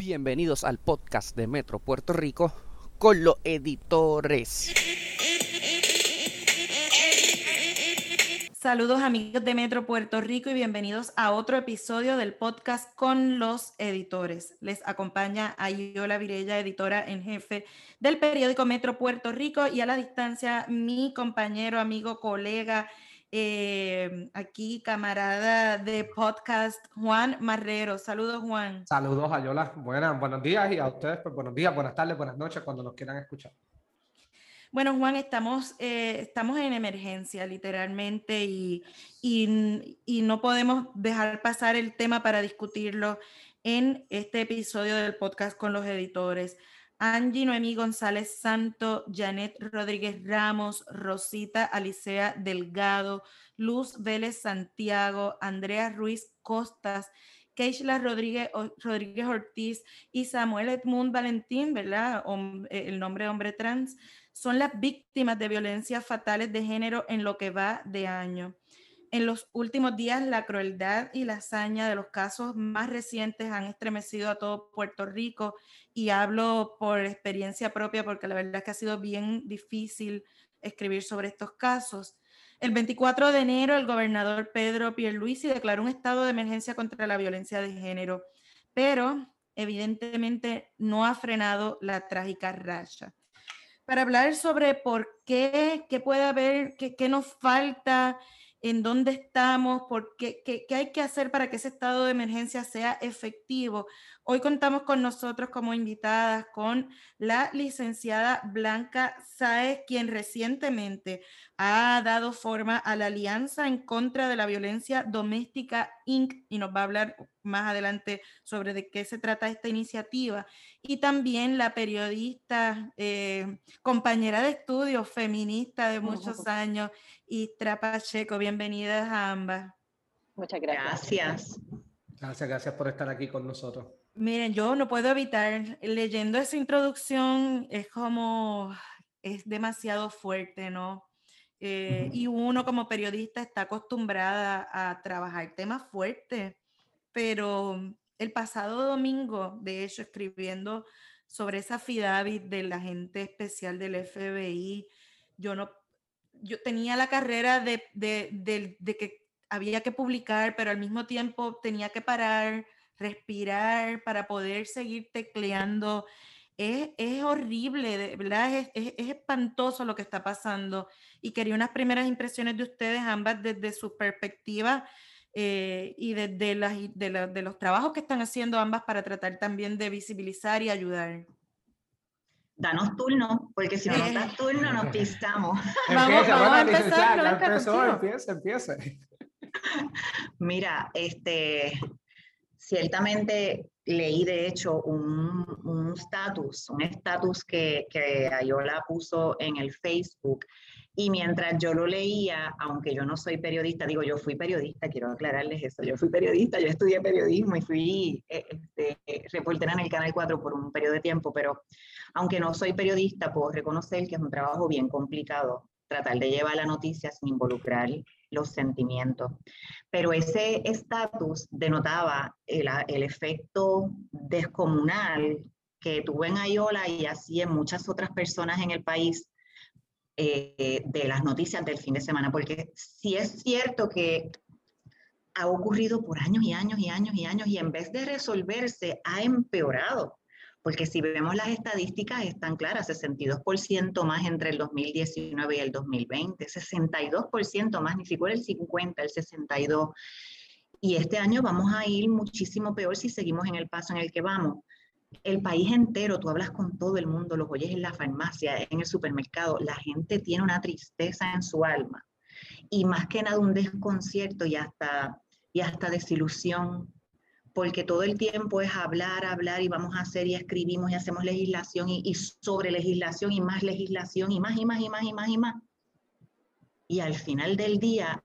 Bienvenidos al podcast de Metro Puerto Rico con los editores. Saludos amigos de Metro Puerto Rico y bienvenidos a otro episodio del podcast con los editores. Les acompaña Ayola Virella, editora en jefe del periódico Metro Puerto Rico y a la distancia mi compañero, amigo, colega, eh, aquí camarada de podcast, Juan Marrero. Saludos Juan. Saludos Ayola. Buenas, buenos días y a ustedes pues buenos días, buenas tardes, buenas noches cuando nos quieran escuchar. Bueno, Juan, estamos, eh, estamos en emergencia, literalmente, y, y, y, no podemos dejar pasar el tema para discutirlo en este episodio del podcast con los editores. Angie Noemí González Santo, Janet Rodríguez Ramos, Rosita Alicea Delgado, Luz Vélez Santiago, Andrea Ruiz Costas, Keishla Rodríguez, Rodríguez Ortiz y Samuel Edmund Valentín, ¿verdad? Eh, el nombre de hombre trans, son las víctimas de violencias fatales de género en lo que va de año. En los últimos días, la crueldad y la hazaña de los casos más recientes han estremecido a todo Puerto Rico y hablo por experiencia propia porque la verdad es que ha sido bien difícil escribir sobre estos casos. El 24 de enero, el gobernador Pedro Pierluisi declaró un estado de emergencia contra la violencia de género, pero evidentemente no ha frenado la trágica racha para hablar sobre por qué, qué puede haber, qué, qué nos falta, en dónde estamos, por qué, qué, qué, hay que hacer para que ese estado de emergencia sea efectivo. Hoy contamos con nosotros como invitadas con la licenciada Blanca Saez, quien recientemente ha dado forma a la Alianza en contra de la Violencia Doméstica Inc. y nos va a hablar más adelante sobre de qué se trata esta iniciativa. Y también la periodista, eh, compañera de estudio, feminista de muchos años, Istra Pacheco. Bienvenidas a ambas. Muchas gracias. Gracias, gracias por estar aquí con nosotros. Miren, yo no puedo evitar, leyendo esa introducción, es como, es demasiado fuerte, ¿no? Eh, y uno como periodista está acostumbrada a trabajar temas fuertes, pero el pasado domingo, de hecho, escribiendo sobre esa FIDAVIT del agente especial del FBI, yo no, yo tenía la carrera de, de, de, de que había que publicar, pero al mismo tiempo tenía que parar respirar, para poder seguir tecleando. Es, es horrible, ¿verdad? Es, es, es, espantoso lo que está pasando. Y quería unas primeras impresiones de ustedes, ambas desde su perspectiva eh, y desde las, de, la, de los trabajos que están haciendo ambas para tratar también de visibilizar y ayudar danos turno, porque si no nos das turno nos pistamos. vamos, vamos a empezar. Empieza, empieza. Mira, este, ciertamente leí de hecho un estatus, un estatus que, que Ayola puso en el Facebook. Y mientras yo lo leía, aunque yo no soy periodista, digo, yo fui periodista, quiero aclararles eso, yo fui periodista, yo estudié periodismo y fui eh, este, reportera en el Canal 4 por un periodo de tiempo, pero aunque no soy periodista, puedo reconocer que es un trabajo bien complicado tratar de llevar la noticia sin involucrar los sentimientos. Pero ese estatus denotaba el, el, efecto descomunal que tuvo en Ayola y así en muchas otras personas en el país eh, de las noticias del fin de semana, porque si es cierto que ha ocurrido por años y años y años y años y en vez de resolverse ha empeorado. Porque si vemos las estadísticas están claras, 62% más entre el 2019 y el 2020, 62% más, ni siquiera el 50, el 62. Y este año vamos a ir muchísimo peor si seguimos en el paso en el que vamos. El país entero, tú hablas con todo el mundo, los oyes en la farmacia, en el supermercado, la gente tiene una tristeza en su alma y más que nada un desconcierto y hasta, y hasta desilusión porque todo el tiempo es hablar, hablar y vamos a hacer y escribimos y hacemos legislación y, sobre legislación y más legislación y más y más y más y más y más. Y al final del día,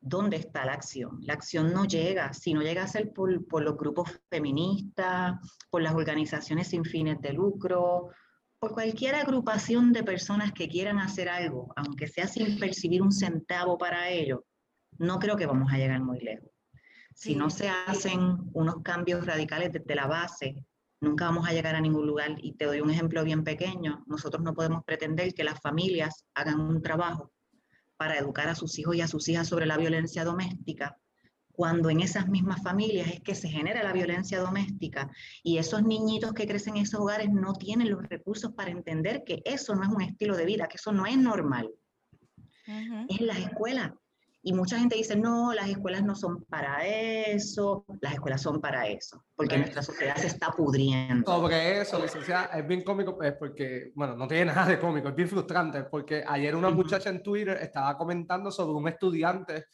¿dónde está la acción? La acción no llega, si no llega a ser por, por los grupos feministas, por las organizaciones sin fines de lucro, por cualquier agrupación de personas que quieran hacer algo, aunque sea sin percibir un centavo para ello, no creo que vamos a llegar muy lejos. Si no se hacen unos cambios radicales desde la base, nunca vamos a llegar a ningún lugar. Y te doy un ejemplo bien pequeño. Nosotros no podemos pretender que las familias hagan un trabajo para educar a sus hijos y a sus hijas sobre la violencia doméstica, cuando en esas mismas familias es que se genera la violencia doméstica y esos niñitos que crecen en esos hogares no tienen los recursos para entender que eso no es un estilo de vida, que eso no es normal. Es en las escuelas. Y mucha gente dice, no, las escuelas no son para eso, las escuelas son para eso, porque nuestra sociedad se está pudriendo. Sobre eso, licenciada, es bien cómico, es porque, bueno, no tiene nada de cómico, es bien frustrante, porque ayer una muchacha en Twitter estaba comentando sobre un estudiante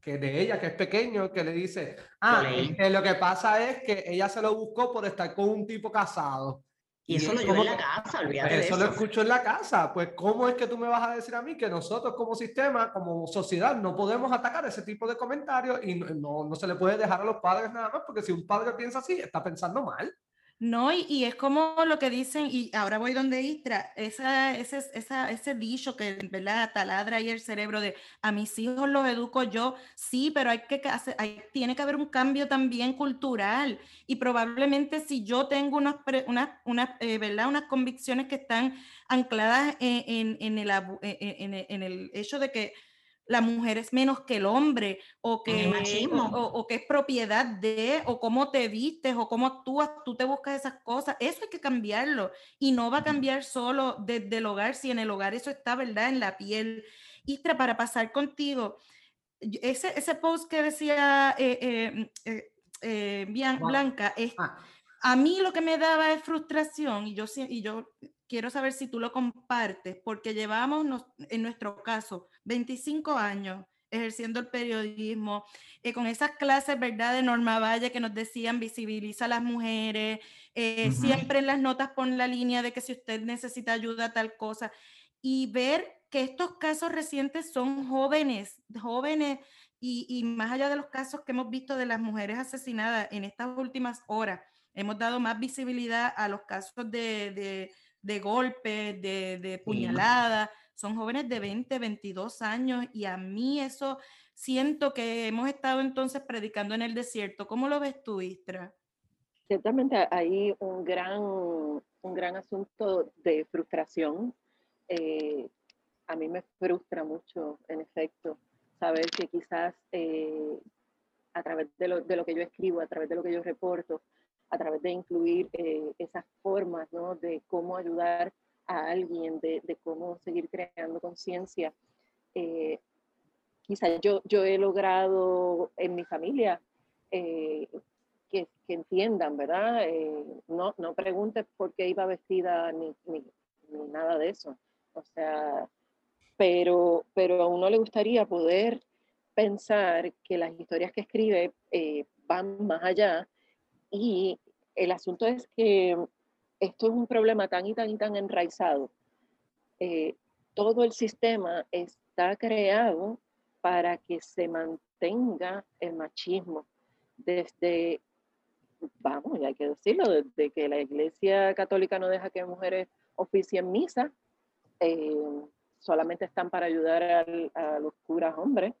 que de ella, que es pequeño, que le dice, ah, que lo que pasa es que ella se lo buscó por estar con un tipo casado. Y eso lo llevo en la casa, olvídate eso, lo escucho en la casa. Pues, ¿cómo es que tú me vas a decir a mí que nosotros como sistema, como sociedad, no podemos atacar ese tipo de comentarios y no, no se le puede dejar a los padres nada más? Porque si un padre piensa así, está pensando mal. No, y, es como lo que dicen, y ahora voy donde Istra, esa, ese, esa, ese dicho que ¿verdad? taladra ahí el cerebro de a mis hijos los educo yo, sí, pero hay que hacer, hay, tiene que haber un cambio también cultural. Y probablemente si yo tengo unas, unas, unas, eh, ¿verdad? unas convicciones que están ancladas en, en, el, en, en el hecho de que la mujer es menos que el hombre o que, o, que es propiedad de, o cómo te vistes o cómo actúas, tú te buscas esas cosas. Eso hay que cambiarlo y no va a cambiar solo desde el hogar, si en el hogar eso está, ¿verdad? En la piel. Istra, para pasar contigo, ese, ese post que decía eh, eh, eh, eh Blanca, es, ah. a mí lo que me daba es frustración y yo, y yo quiero saber si tú lo compartes, porque llevamos, en nuestro caso, 25 años ejerciendo el periodismo, eh, con esas clases, ¿verdad?, de Norma Valle que nos decían visibiliza a las mujeres, eh, siempre en las notas pon la línea de que si usted necesita ayuda, tal cosa, y ver que estos casos recientes son jóvenes, jóvenes, y, y más allá de los casos que hemos visto de las mujeres asesinadas en estas últimas horas, hemos dado más visibilidad a los casos de de golpes, de, de puñaladas, son jóvenes de 20, 22 años y a mí eso siento que hemos estado entonces predicando en el desierto. ¿Cómo lo ves tú, Istra? Ciertamente hay un gran, un gran asunto de frustración. Eh, a mí me frustra mucho, en efecto, saber que quizás eh, a través de lo, que yo escribo, a través de lo que yo reporto, a través de incluir eh, esas formas ¿no? de cómo ayudar a alguien, de, cómo seguir creando conciencia. Eh, quizás yo, yo he logrado en mi familia eh, que, que, entiendan, ¿verdad? Eh, no, no preguntes por qué iba vestida ni, ni, ni, nada de eso. O sea, pero, pero a uno le gustaría poder pensar que las historias que escribe van más allá y el asunto es que esto es un problema tan y tan y tan enraizado. Eh, todo el sistema está creado para que se mantenga el machismo. Desde, vamos, ya hay que decirlo, desde que la Iglesia Católica no deja que mujeres oficien misa, eh, solamente están para ayudar a, los curas hombres.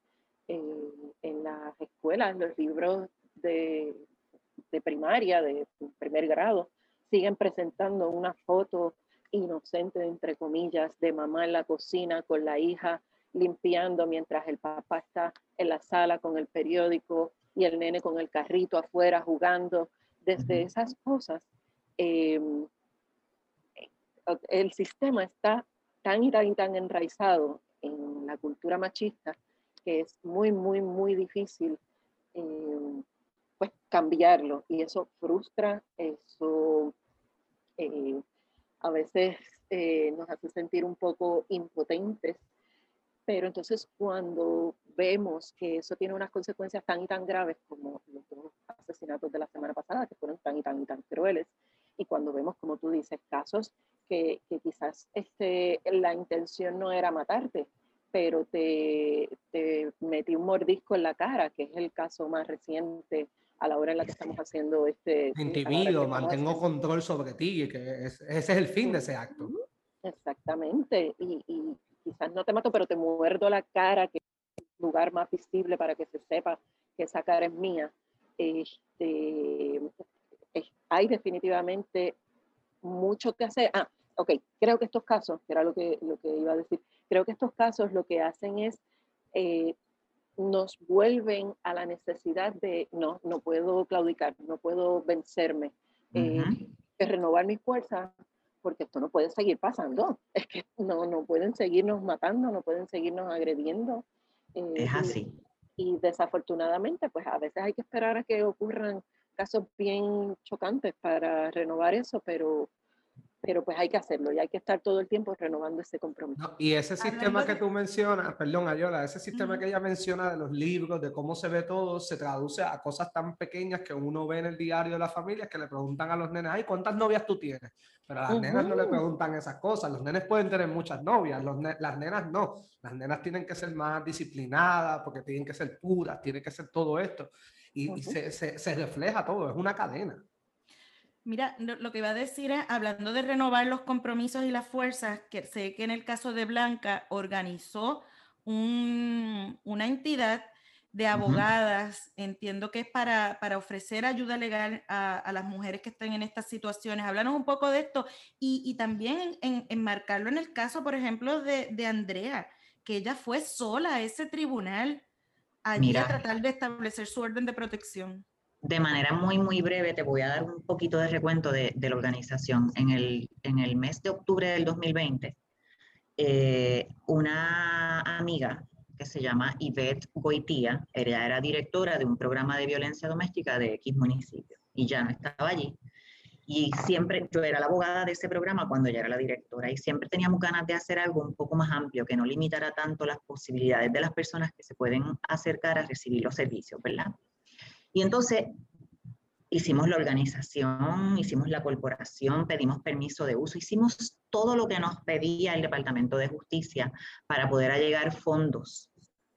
Eh, en las escuelas, los libros de primaria, de primer grado, siguen presentando una foto inocente, entre comillas, de mamá en la cocina con la hija limpiando mientras el papá está en la sala con el periódico y el nene con el carrito afuera jugando. Desde esas cosas, em, el sistema está tan y tan y tan enraizado en la cultura machista que es muy, muy, muy difícil em, pues cambiarlo y eso frustra, eso eh, a veces eh, nos hace sentir un poco impotentes, pero entonces cuando vemos que eso tiene unas consecuencias tan y tan graves como los dos asesinatos de la semana pasada, que fueron tan y tan y tan crueles, y cuando vemos, como tú dices, casos que, que quizás este, la intención no era matarte, pero te, te metí un mordisco en la cara, que es el caso más reciente a la hora en la que estamos haciendo este... Individuo, mantengo control sobre ti, que ese es el fin de ese acto. Exactamente, y, y, quizás no te mato, pero te muerdo la cara, que es el lugar más visible para que se sepa que esa cara es mía. Este, hay definitivamente mucho que hacer. Ah, ok, creo que estos casos, que era lo que, lo que iba a decir, creo que estos casos lo que hacen es, eh, nos vuelven a la necesidad de, no, no puedo claudicar, no puedo vencerme, eh, de renovar mis fuerzas, porque esto no puede seguir pasando. Es que no, no pueden seguirnos matando, no pueden seguirnos agrediendo. Eh, es así. Y, y, desafortunadamente, pues a veces hay que esperar a que ocurran casos bien chocantes para renovar eso, pero pero pues hay que hacerlo y hay que estar todo el tiempo renovando ese compromiso. y ese sistema que tú mencionas, perdón Ayola, ese sistema que ella menciona de los libros, de cómo se ve todo, se traduce a cosas tan pequeñas que uno ve en el diario de la familia que le preguntan a los nenes, ay, ¿cuántas novias tú tienes? Pero a las nenas no le preguntan esas cosas, los nenes pueden tener muchas novias, los las nenas no, las nenas tienen que ser más disciplinadas porque tienen que ser puras, tienen que ser todo esto y, se, se, se refleja todo, es una cadena. Mira, lo que iba a decir es, hablando de renovar los compromisos y las fuerzas, que sé que en el caso de Blanca organizó una entidad de abogadas, entiendo que es para, para ofrecer ayuda legal a, las mujeres que están en estas situaciones. Háblanos un poco de esto y, también enmarcarlo en el caso, por ejemplo, de, de, Andrea, que ella fue sola a ese tribunal allí a tratar de establecer su orden de protección de manera muy, muy breve, te voy a dar un poquito de recuento de, la organización. En el, en el, mes de octubre del 2020, eh, una amiga que se llama Yvette Goitía, ella era directora de un programa de violencia doméstica de X municipio y ya no estaba allí. Y siempre, yo era la abogada de ese programa cuando ella era la directora y siempre teníamos ganas de hacer algo un poco más amplio, que no limitara tanto las posibilidades de las personas que se pueden acercar a recibir los servicios, ¿verdad? Y entonces hicimos la organización, hicimos la corporación, pedimos permiso de uso, hicimos todo lo que nos pedía el Departamento de Justicia para poder allegar fondos,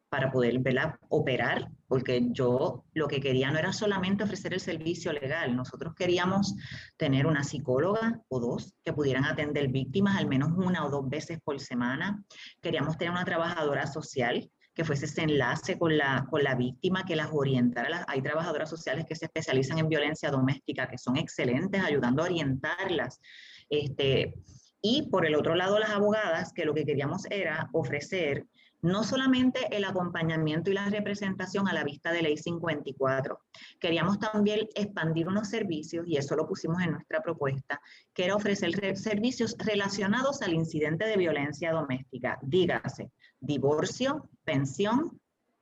para poder operar, porque yo lo que quería no era solamente ofrecer el servicio legal, nosotros queríamos tener una psicóloga o dos que pudieran atender víctimas al menos una o dos veces por semana, queríamos tener una trabajadora social que fuese ese enlace con la, con la víctima, que las orientara. Hay trabajadoras sociales que se especializan en violencia doméstica, que son excelentes ayudando a orientarlas. Este, y por el otro lado, las abogadas, que lo que queríamos era ofrecer no solamente el acompañamiento y la representación a la vista de ley 54, queríamos también expandir unos servicios, y eso lo pusimos en nuestra propuesta, que era ofrecer servicios relacionados al incidente de violencia doméstica, dígase, divorcio, pensión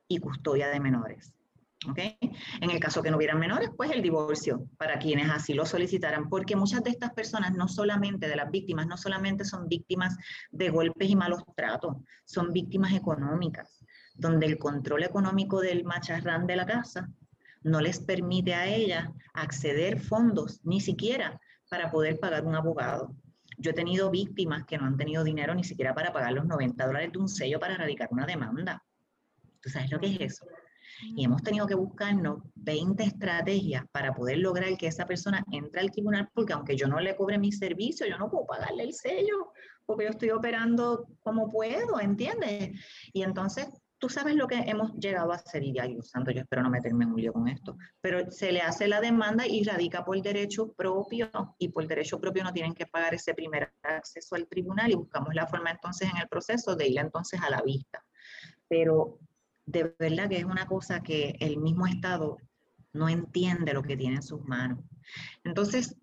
y custodia de menores. ¿Okay? En el caso que no hubieran menores, pues el divorcio para quienes así lo solicitaran, porque muchas de estas personas, no solamente de las víctimas, no solamente son víctimas de golpes y malos tratos, son víctimas económicas, donde el control económico del macharrán de la casa no les permite a ellas acceder fondos, ni siquiera para poder pagar un abogado. Yo he tenido víctimas que no han tenido dinero ni siquiera para pagar los 90 dólares de un sello para erradicar una demanda. ¿Tú sabes lo que es eso? Y hemos tenido que buscarnos 20 estrategias para poder lograr que esa persona entre al tribunal, porque aunque yo no le cobre mi servicio, yo no puedo pagarle el sello, porque yo estoy operando como puedo, ¿entiendes? Y entonces tú sabes lo que hemos llegado a hacer, y Dios santo, yo espero no meterme en un lío con esto, pero se le hace la demanda y radica por derecho propio, y por derecho propio no tienen que pagar ese primer acceso al tribunal, y buscamos la forma entonces en el proceso de ir entonces a la vista. Pero de verdad que es una cosa que el mismo Estado no entiende lo que tiene en sus manos. Entonces,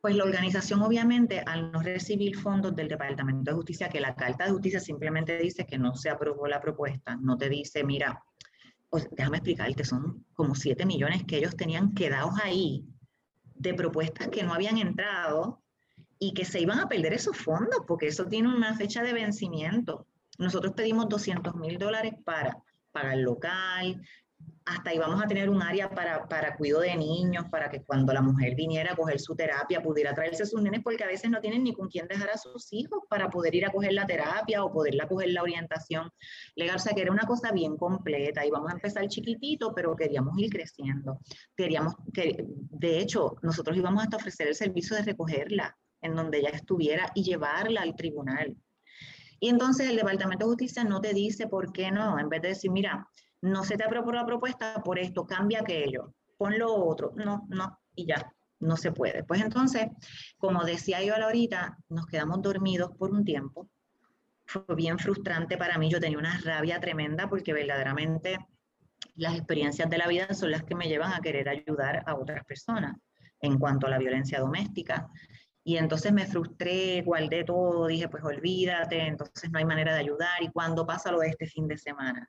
pues la organización obviamente al no recibir fondos del Departamento de Justicia, que la Carta de Justicia simplemente dice que no se aprobó la propuesta, no te dice, mira, pues, déjame explicarte, son como 7 millones que ellos tenían quedados ahí de propuestas que no habían entrado y que se iban a perder esos fondos, porque eso tiene una fecha de vencimiento. Nosotros pedimos 200 mil dólares para pagar local, hasta íbamos a tener un área para, para cuidado de niños, para que cuando la mujer viniera a coger su terapia pudiera traerse sus nenes, porque a veces no tienen ni con quién dejar a sus hijos para poder ir a coger la terapia o poderla coger la orientación legal. O sea, que era una cosa bien completa. Íbamos a empezar chiquitito, pero queríamos ir creciendo. Queríamos que, de hecho, nosotros íbamos hasta ofrecer el servicio de recogerla en donde ella estuviera y llevarla al tribunal. Y entonces el Departamento de Justicia no te dice por qué no, en vez de decir, mira, no se te aprobó la propuesta por esto, cambia aquello, pon lo otro, no, no, y ya. no se puede. Pues entonces, como decía yo ahorita, nos quedamos dormidos por un tiempo. Fue bien frustrante para mí, yo tenía una rabia tremenda porque verdaderamente las experiencias de la vida son las que me llevan a querer ayudar a otras personas en cuanto a la violencia doméstica. Y entonces me frustré, guardé todo, dije, pues olvídate, entonces no hay manera de ayudar. ¿Y cuando pasa lo de este fin de semana?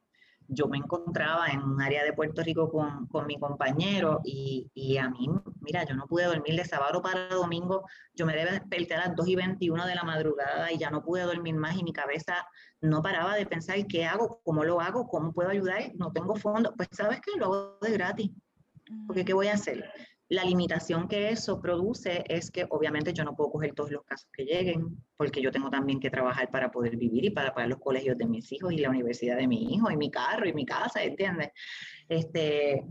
Yo me encontraba en un área de Puerto Rico con, con mi compañero y, y, a mí, mira, yo no pude dormir de sábado para domingo, yo me debe despertar a las 2 y 21 de la madrugada y ya no pude dormir más y mi cabeza no paraba de pensar, ¿qué hago? ¿Cómo lo hago? ¿Cómo puedo ayudar? No tengo fondo. Pues sabes que lo hago de gratis. Porque ¿qué voy a hacer? La limitación que eso produce es que obviamente yo no puedo coger todos los casos que lleguen, porque yo tengo también que trabajar para poder vivir y para pagar los colegios de mis hijos y la universidad de mi hijo y mi carro y mi casa, ¿entiendes? Este,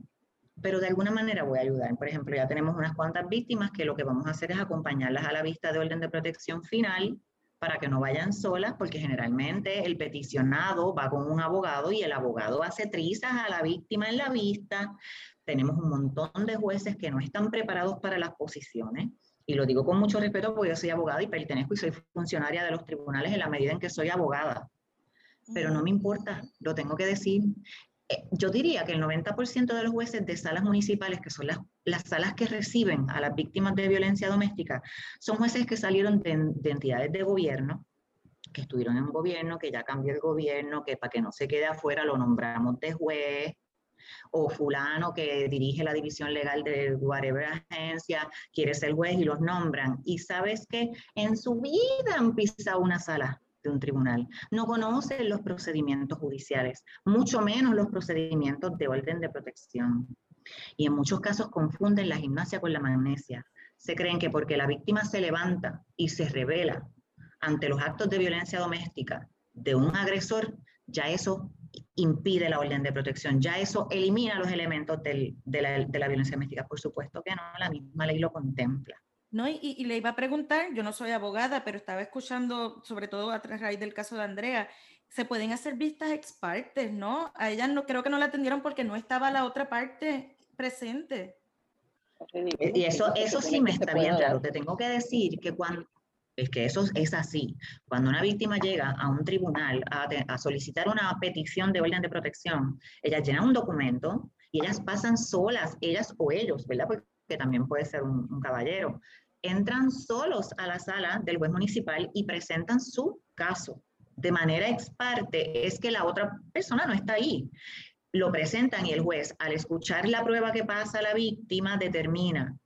pero de alguna manera voy a ayudar. Por ejemplo, ya tenemos unas cuantas víctimas que lo que vamos a hacer es acompañarlas a la vista de orden de protección final para que no vayan solas, porque generalmente el peticionado va con un abogado y el abogado hace trizas a la víctima en la vista, tenemos un montón de jueces que no están preparados para las posiciones. Y lo digo con mucho respeto porque yo soy abogada y pertenezco y soy funcionaria de los tribunales en la medida en que soy abogada. Pero no me importa, lo tengo que decir. Eh, yo diría que el 90% de los jueces de salas municipales, que son las, las, salas que reciben a las víctimas de violencia doméstica, son jueces que salieron de, de entidades de gobierno, que estuvieron en un gobierno, que ya cambió el gobierno, que para que no se quede afuera lo nombramos de juez, o fulano que dirige la división legal de whatever agencia, quiere ser juez y los nombran. Y sabes que en su vida han pisado una sala de un tribunal, no conocen los procedimientos judiciales, mucho menos los procedimientos de orden de protección. Y en muchos casos confunden la gimnasia con la magnesia. Se creen que porque la víctima se levanta y se revela ante los actos de violencia doméstica de un agresor, ya eso impide la orden de protección. Ya eso elimina los elementos del, de, la, de, la, violencia doméstica. Por supuesto que no, la misma ley lo contempla. No, y, y, le iba a preguntar, yo no soy abogada, pero estaba escuchando, sobre todo a raíz del caso de Andrea, se pueden hacer vistas ex partes, ¿no? A ella no, creo que no la atendieron porque no estaba la otra parte presente. Y eso, eso sí me está bien claro. Te tengo que decir que cuando, es que eso es así. Cuando una víctima llega a un tribunal a, solicitar una petición de orden de protección, ellas llenan un documento y ellas pasan solas, ellas o ellos, ¿verdad? Porque también puede ser un, un caballero. Entran solos a la sala del juez municipal y presentan su caso. De manera ex parte, es que la otra persona no está ahí. Lo presentan y el juez, al escuchar la prueba que pasa la víctima, determina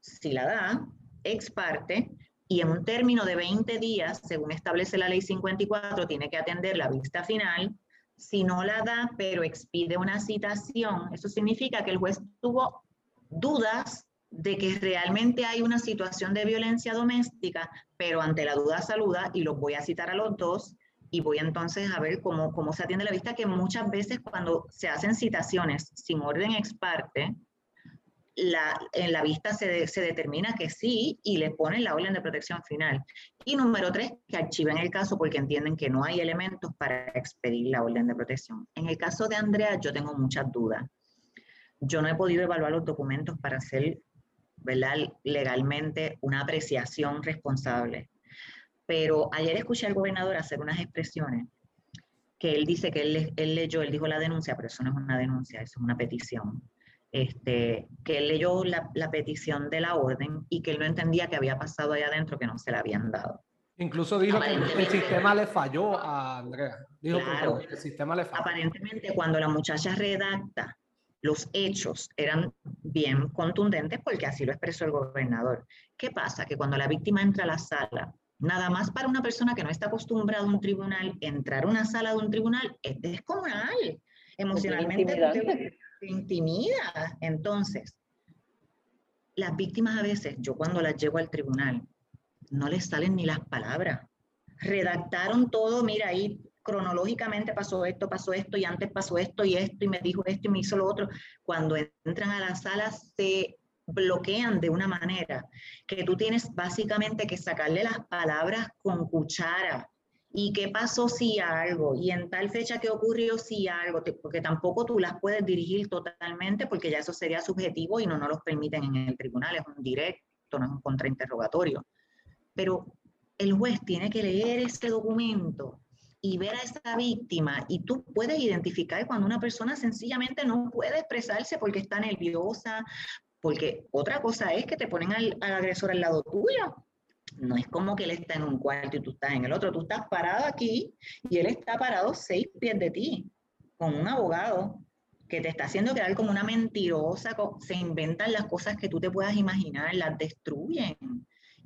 si la da, ex parte, y en un término de 20 días, según establece la ley 54, tiene que atender la vista final. Si no la da, pero expide una citación, eso significa que el juez tuvo dudas de que realmente hay una situación de violencia doméstica, pero ante la duda saluda y los voy a citar a los dos y voy entonces a ver cómo, cómo se atiende la vista, que muchas veces cuando se hacen citaciones sin orden ex parte, la, en la vista se, determina que sí y le ponen la orden de protección final. Y número tres, que archiven el caso porque entienden que no hay elementos para expedir la orden de protección. En el caso de Andrea, yo tengo muchas dudas. Yo no he podido evaluar los documentos para hacer ¿verdad? legalmente una apreciación responsable. Pero ayer escuché al gobernador hacer unas expresiones que él dice que él, él leyó, él dijo la denuncia, pero eso no es una denuncia, eso es una petición este, que él leyó la, la, petición de la orden y que él no entendía qué había pasado allá adentro, que no se la habían dado. Incluso dijo que el sistema le falló a Andrea. Dijo claro, que el sistema le falló. Aparentemente, cuando la muchacha redacta los hechos eran bien contundentes porque así lo expresó el gobernador. ¿Qué pasa? Que cuando la víctima entra a la sala, nada más para una persona que no está acostumbrada a un tribunal, entrar a una sala de un tribunal es descomunal. Emocionalmente intimida. Entonces, las víctimas a veces, yo cuando las llevo al tribunal, no les salen ni las palabras. Redactaron todo, mira, ahí cronológicamente pasó esto, pasó esto, y antes pasó esto y esto, y me dijo esto y me hizo lo otro. Cuando entran a la sala se bloquean de una manera que tú tienes básicamente que sacarle las palabras con cuchara ¿Y qué pasó si algo? ¿Y en tal fecha qué ocurrió si algo? Porque tampoco tú las puedes dirigir totalmente porque ya eso sería subjetivo y no nos los permiten en el tribunal, es un directo, no es un contrainterrogatorio. Pero el juez tiene que leer ese documento y ver a esa víctima y tú puedes identificar cuando una persona sencillamente no puede expresarse porque está nerviosa, porque otra cosa es que te ponen al, al agresor al lado tuyo no es como que él está en un cuarto y tú estás en el otro, tú estás parado aquí y él está parado seis pies de ti, con un abogado que te está haciendo quedar como una mentirosa, se inventan las cosas que tú te puedas imaginar, las destruyen.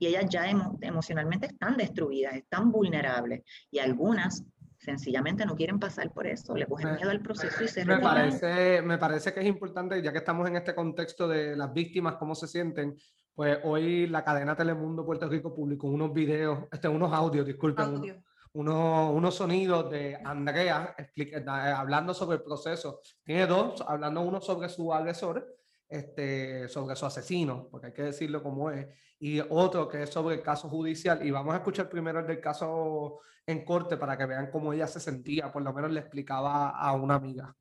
Y ellas ya emocionalmente están destruidas, están vulnerables. Y algunas sencillamente no quieren pasar por eso, le cogen miedo al proceso y se me parece, me parece que es importante, ya que estamos en este contexto de las víctimas, cómo se sienten, pues hoy la cadena Telemundo Puerto Rico publicó unos videos, este, unos audios, disculpen, unos, unos sonidos de Andrea explica, eh, hablando sobre el proceso. Tiene dos, hablando uno sobre su agresor, este, sobre su asesino, porque hay que decirlo como es, y otro que es sobre el caso judicial. Y vamos a escuchar primero el del caso en corte para que vean cómo ella se sentía, por lo menos le explicaba a una amiga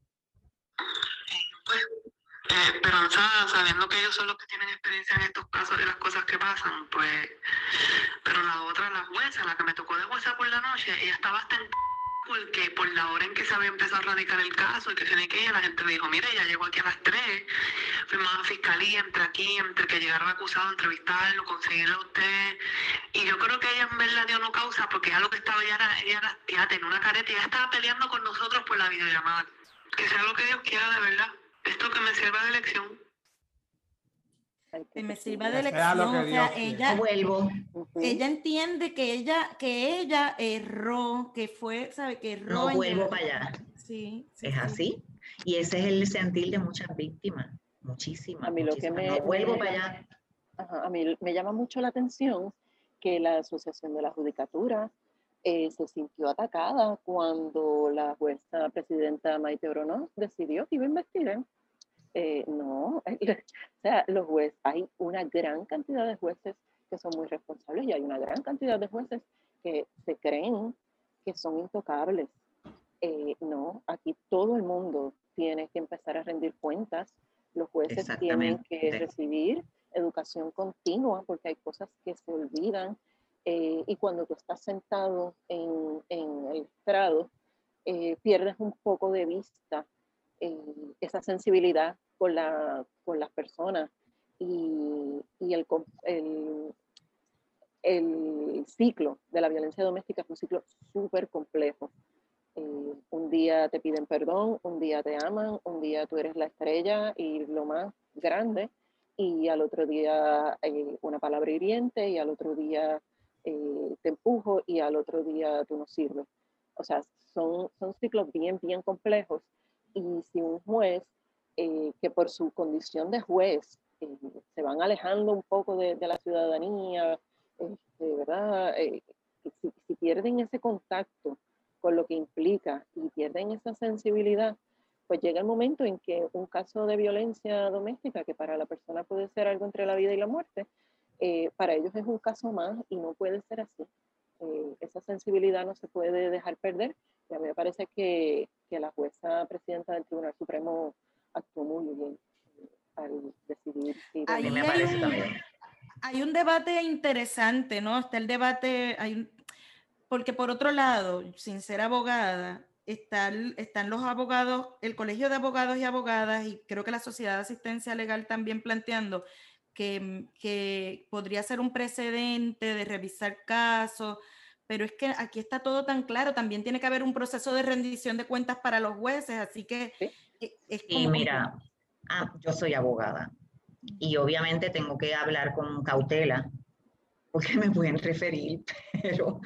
esperanzada, sabiendo que ellos son los que tienen experiencia en estos casos de las cosas que pasan, pues, pero la otra, la jueza, la que me tocó de jueza por la noche, ella estaba hasta en porque por la hora en que se había empezado a radicar el caso y que tiene que la gente me dijo, mire, ya llegó aquí a las 3, fuimos fiscalía, entre aquí, entre que llegara el acusado, entrevistarlo, conseguirlo a usted, y yo creo que ella en verdad dio no causa, porque ya lo que estaba, ella era, ella era, ya tenía una careta y ella estaba peleando con nosotros por la videollamada, que sea lo que Dios quiera de verdad esto que me sirva de lección. Que me sirva de lección, o sea, ella, vuelvo. ella entiende que ella, que ella erró, que fue, sabe, que erró. No vuelvo para allá. Sí, es así. Y ese es el sentir de muchas víctimas, muchísimas. A mí lo que me, no vuelvo para allá. a mí me llama mucho la atención que la Asociación de la Judicatura eh, se sintió atacada cuando la jueza presidenta Maite Orono decidió que iba a investigar. Eh, no, o sea, los jueces, hay una gran cantidad de jueces que son muy responsables y hay una gran cantidad de jueces que se creen que son intocables. Eh, no, aquí todo el mundo tiene que empezar a rendir cuentas. Los jueces tienen que recibir educación continua porque hay cosas que se olvidan. Eh, y cuando tú estás sentado en, en el estrado, pierdes un poco de vista esa sensibilidad con, la, con las personas y, y el, el, el, ciclo de la violencia doméstica es un ciclo súper complejo. Eh, un día te piden perdón, un día te aman, un día tú eres la estrella y lo más grande, y al otro día eh, una palabra hiriente, y al otro día eh, te empujo, y al otro día tú no sirves. O sea, son, son ciclos bien, bien complejos. Y si un juez eh, que por su condición de juez eh, se van alejando un poco de, la ciudadanía, este, ¿verdad? Eh, si, si, pierden ese contacto con lo que implica y pierden esa sensibilidad, pues llega el momento en que un caso de violencia doméstica, que para la persona puede ser algo entre la vida y la muerte, para ellos es un caso más y no puede ser así. esa sensibilidad no se puede dejar perder. Y a mí me parece que, que la jueza presidenta del Tribunal Supremo actuó muy bien al decidir hay, un, debate interesante, ¿no? Está el debate, hay porque por otro lado, sin ser abogada, están, están los abogados, el Colegio de Abogados y Abogadas, y creo que la Sociedad de Asistencia Legal también planteando que, que podría ser un precedente de revisar casos, pero es que aquí está todo tan claro, también tiene que haber un proceso de rendición de cuentas para los jueces, así que y mira, ah, yo soy abogada y obviamente tengo que hablar con cautela porque me pueden referir, pero,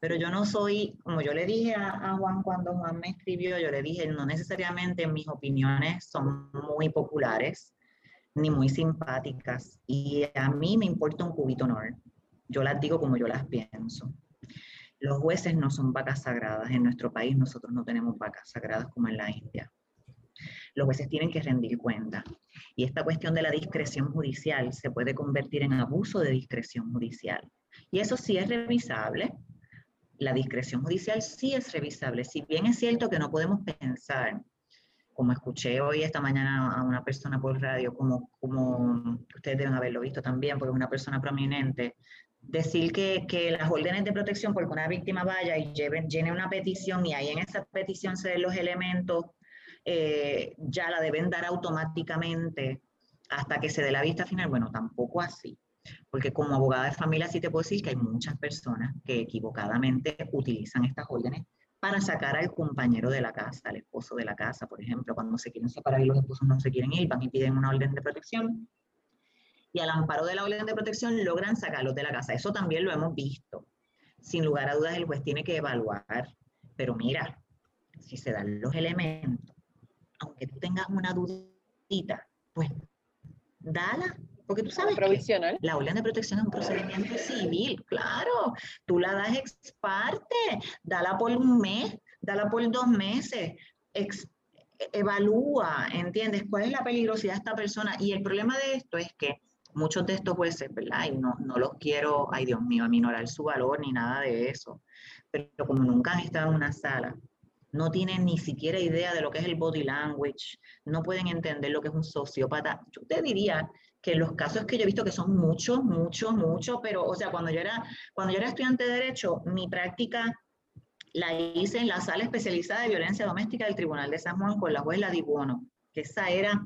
pero yo no soy, como yo le dije a, Juan cuando Juan me escribió, yo le dije, no necesariamente mis opiniones son muy populares ni muy simpáticas y a mí me importa un cubito honor. Yo las digo como yo las pienso. Los jueces no son vacas sagradas. En nuestro país nosotros no tenemos vacas sagradas como en la India los jueces tienen que rendir cuenta. Y esta cuestión de la discreción judicial se puede convertir en abuso de discreción judicial. Y eso sí es revisable, la discreción judicial sí es revisable. Si bien es cierto que no podemos pensar, como escuché hoy esta mañana a una persona por radio, como, como ustedes deben haberlo visto también, porque es una persona prominente, decir que, que, las órdenes de protección, porque una víctima vaya y lleve, llene una petición y ahí en esa petición se den los elementos, eh, ya la deben dar automáticamente hasta que se dé la vista final. Bueno, tampoco así. Porque como abogada de familia sí te puedo decir que hay muchas personas que equivocadamente utilizan estas órdenes para sacar al compañero de la casa, al esposo de la casa, por ejemplo, cuando se quieren separar y los esposos no se quieren ir, van y piden una orden de protección y al amparo de la orden de protección logran sacarlos de la casa. Eso también lo hemos visto. Sin lugar a dudas, el juez tiene que evaluar. Pero mira, si se dan los elementos, aunque tú tengas una dudita, pues dala, porque tú sabes provisional. la orden de protección es un procedimiento civil, claro. Tú la das ex parte, dala por un mes, dala por dos meses, evalúa, ¿entiendes? ¿Cuál es la peligrosidad de esta persona? Y el problema de esto es que muchos de estos jueces, ¿verdad? Y no, no los quiero, ay Dios mío, aminorar su valor ni nada de eso. Pero como nunca han estado en una sala, no tienen ni siquiera idea de lo que es el body language, no pueden entender lo que es un sociópata. Yo te diría que los casos que yo he visto, que son muchos, muchos, muchos, pero, o sea, cuando yo era, cuando yo era estudiante de Derecho, mi práctica la hice en la sala especializada de violencia doméstica del Tribunal de San Juan con la juez Ladibuono, que esa era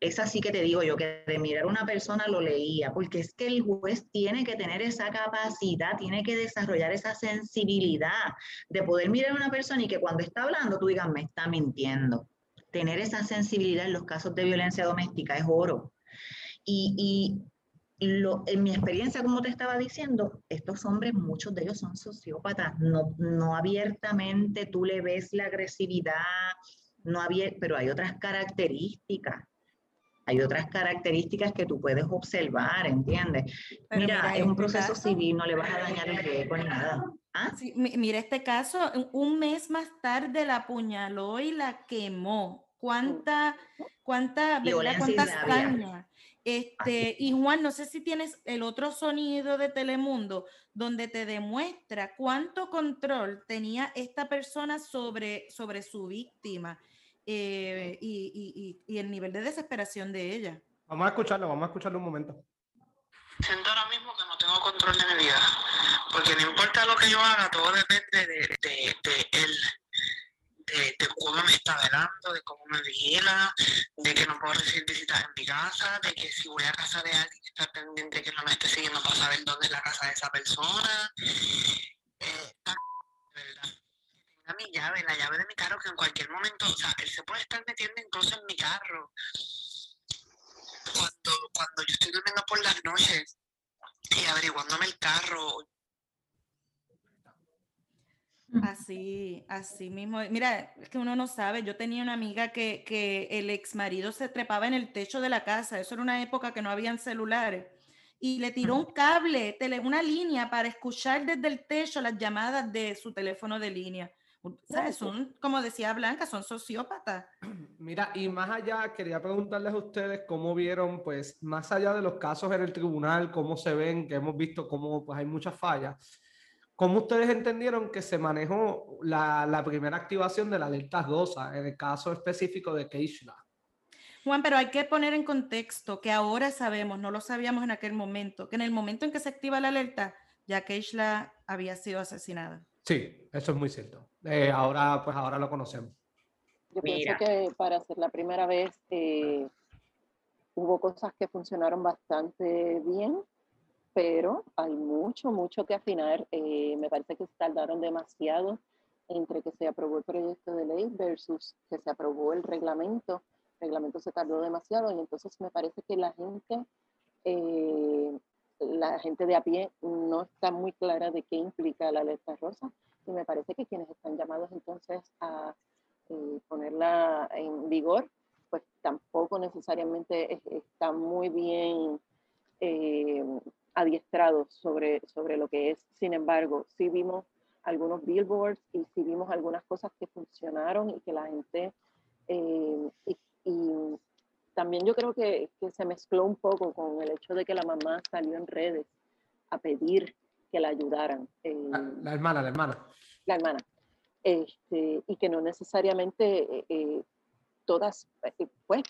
es así que te digo yo que de mirar a una persona lo leía, porque es que el juez tiene que tener esa capacidad, tiene que desarrollar esa sensibilidad de poder mirar a una persona y que cuando está hablando tú digas, me está mintiendo. Tener esa sensibilidad en los casos de violencia doméstica es oro. Y, lo, en mi experiencia, como te estaba diciendo, estos hombres, muchos de ellos son sociópatas, no, no abiertamente tú le ves la agresividad, no pero hay otras características hay otras características que tú puedes observar, ¿entiendes? mira, es un este proceso civil, no le vas a dañar el riesgo ni nada. ¿Ah? mira este caso, un mes más tarde la apuñaló y la quemó. ¿Cuánta, cuánta, ¿verdad? Este, y Juan, no sé si tienes el otro sonido de Telemundo donde te demuestra cuánto control tenía esta persona sobre, sobre su víctima. Eh, y, y, y, el nivel de desesperación de ella. Vamos a escucharlo, vamos a escucharlo un momento. Siento ahora mismo que no tengo control de mi vida, porque no importa lo que yo haga, todo depende de, de, de él. De, de, cómo me está velando, de cómo me vigila, de que no puedo recibir visitas en mi casa, de que si voy a casa de alguien está pendiente que no me esté siguiendo para saber dónde es la casa de esa persona. Eh, mi llave, la llave de mi carro, que en cualquier momento, o sea, él se puede estar metiendo incluso en mi carro. Cuando, cuando yo estoy durmiendo por las noches y averiguándome el carro. Así, así mismo. Mira, es que uno no sabe. Yo tenía una amiga que, que el ex marido se trepaba en el techo de la casa. Eso era una época que no habían celulares. Y le tiró un cable, una línea para escuchar desde el techo las llamadas de su teléfono de línea. Son, como decía Blanca, son sociópatas. Mira, y más allá, quería preguntarles a ustedes cómo vieron, pues, más allá de los casos en el tribunal, cómo se ven, que hemos visto cómo pues, hay muchas fallas, ¿cómo ustedes entendieron que se manejó la, la primera activación de la alerta GOSA en el caso específico de Keishla? Juan, pero hay que poner en contexto que ahora sabemos, no lo sabíamos en aquel momento, que en el momento en que se activa la alerta, ya Keishla había sido asesinada. Sí, eso es muy cierto. Eh, ahora, pues ahora lo conocemos. Yo pienso que para ser la primera vez eh, hubo cosas que funcionaron bastante bien, pero hay mucho, mucho que afinar. Eh, me parece que se tardaron demasiado entre que se aprobó el proyecto de ley versus que se aprobó el reglamento. El reglamento se tardó demasiado y entonces me parece que la gente la gente de a pie no está muy clara de qué implica la alerta rosa y me parece que quienes están llamados entonces a eh, ponerla en vigor, pues tampoco necesariamente están muy bien eh, adiestrados sobre, sobre lo que es. Sin embargo, sí vimos algunos billboards y sí vimos algunas cosas que funcionaron y que la gente, eh, y, y también yo creo que, que, se mezcló un poco con el hecho de que la mamá salió en redes a pedir que la ayudaran. eh, La, la hermana, la hermana. la hermana. Este, y que no necesariamente eh, eh, todas, pues,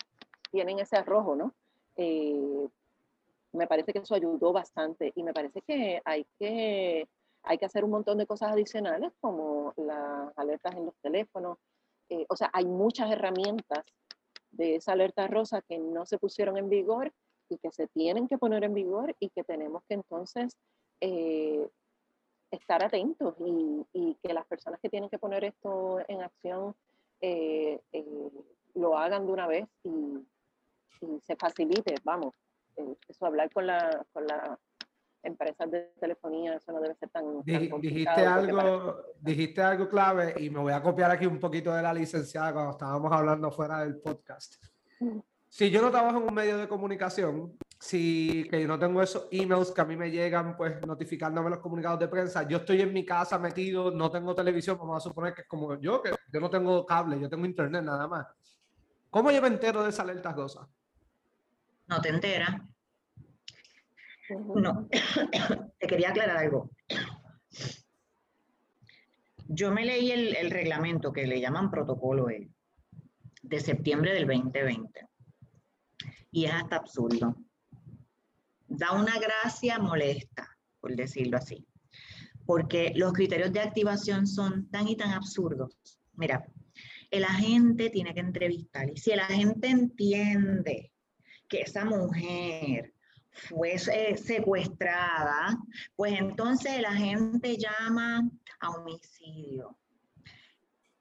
tienen ese arrojo, ¿no? Eh, me parece que eso ayudó bastante y me parece que hay que, hay que hacer un montón de cosas adicionales como las alertas en los teléfonos. O sea, hay muchas herramientas de esa alerta rosa que no se pusieron en vigor y que se tienen que poner en vigor y que tenemos que entonces eh, estar atentos y, y que las personas que tienen que poner esto en acción eh, eh, lo hagan de una vez y, y se facilite, vamos. eso hablar con la, con la empresas de telefonía, eso no debe ser tan, tan Dij- complicado, Dijiste porque para- algo, dijiste algo clave y me voy a copiar aquí un poquito de la licenciada cuando estábamos hablando fuera del podcast. Si yo no trabajo en un medio de comunicación, si que yo no tengo esos emails que a mí me llegan, pues notificándome los comunicados de prensa, yo estoy en mi casa metido, no tengo televisión, vamos a suponer que es como yo, que yo no tengo cable, yo tengo internet nada más. ¿Cómo yo me entero de esa alerta rosa? No te enteras. No, te quería aclarar algo. Yo me leí el, el reglamento que le llaman protocolo E, de septiembre del 2020 y es hasta absurdo. Da una gracia molesta, por decirlo así, porque los criterios de activación son tan y tan absurdos. Mira, el agente tiene que entrevistar y si el agente entiende que esa mujer fue eh, secuestrada, pues entonces el agente llama a homicidio.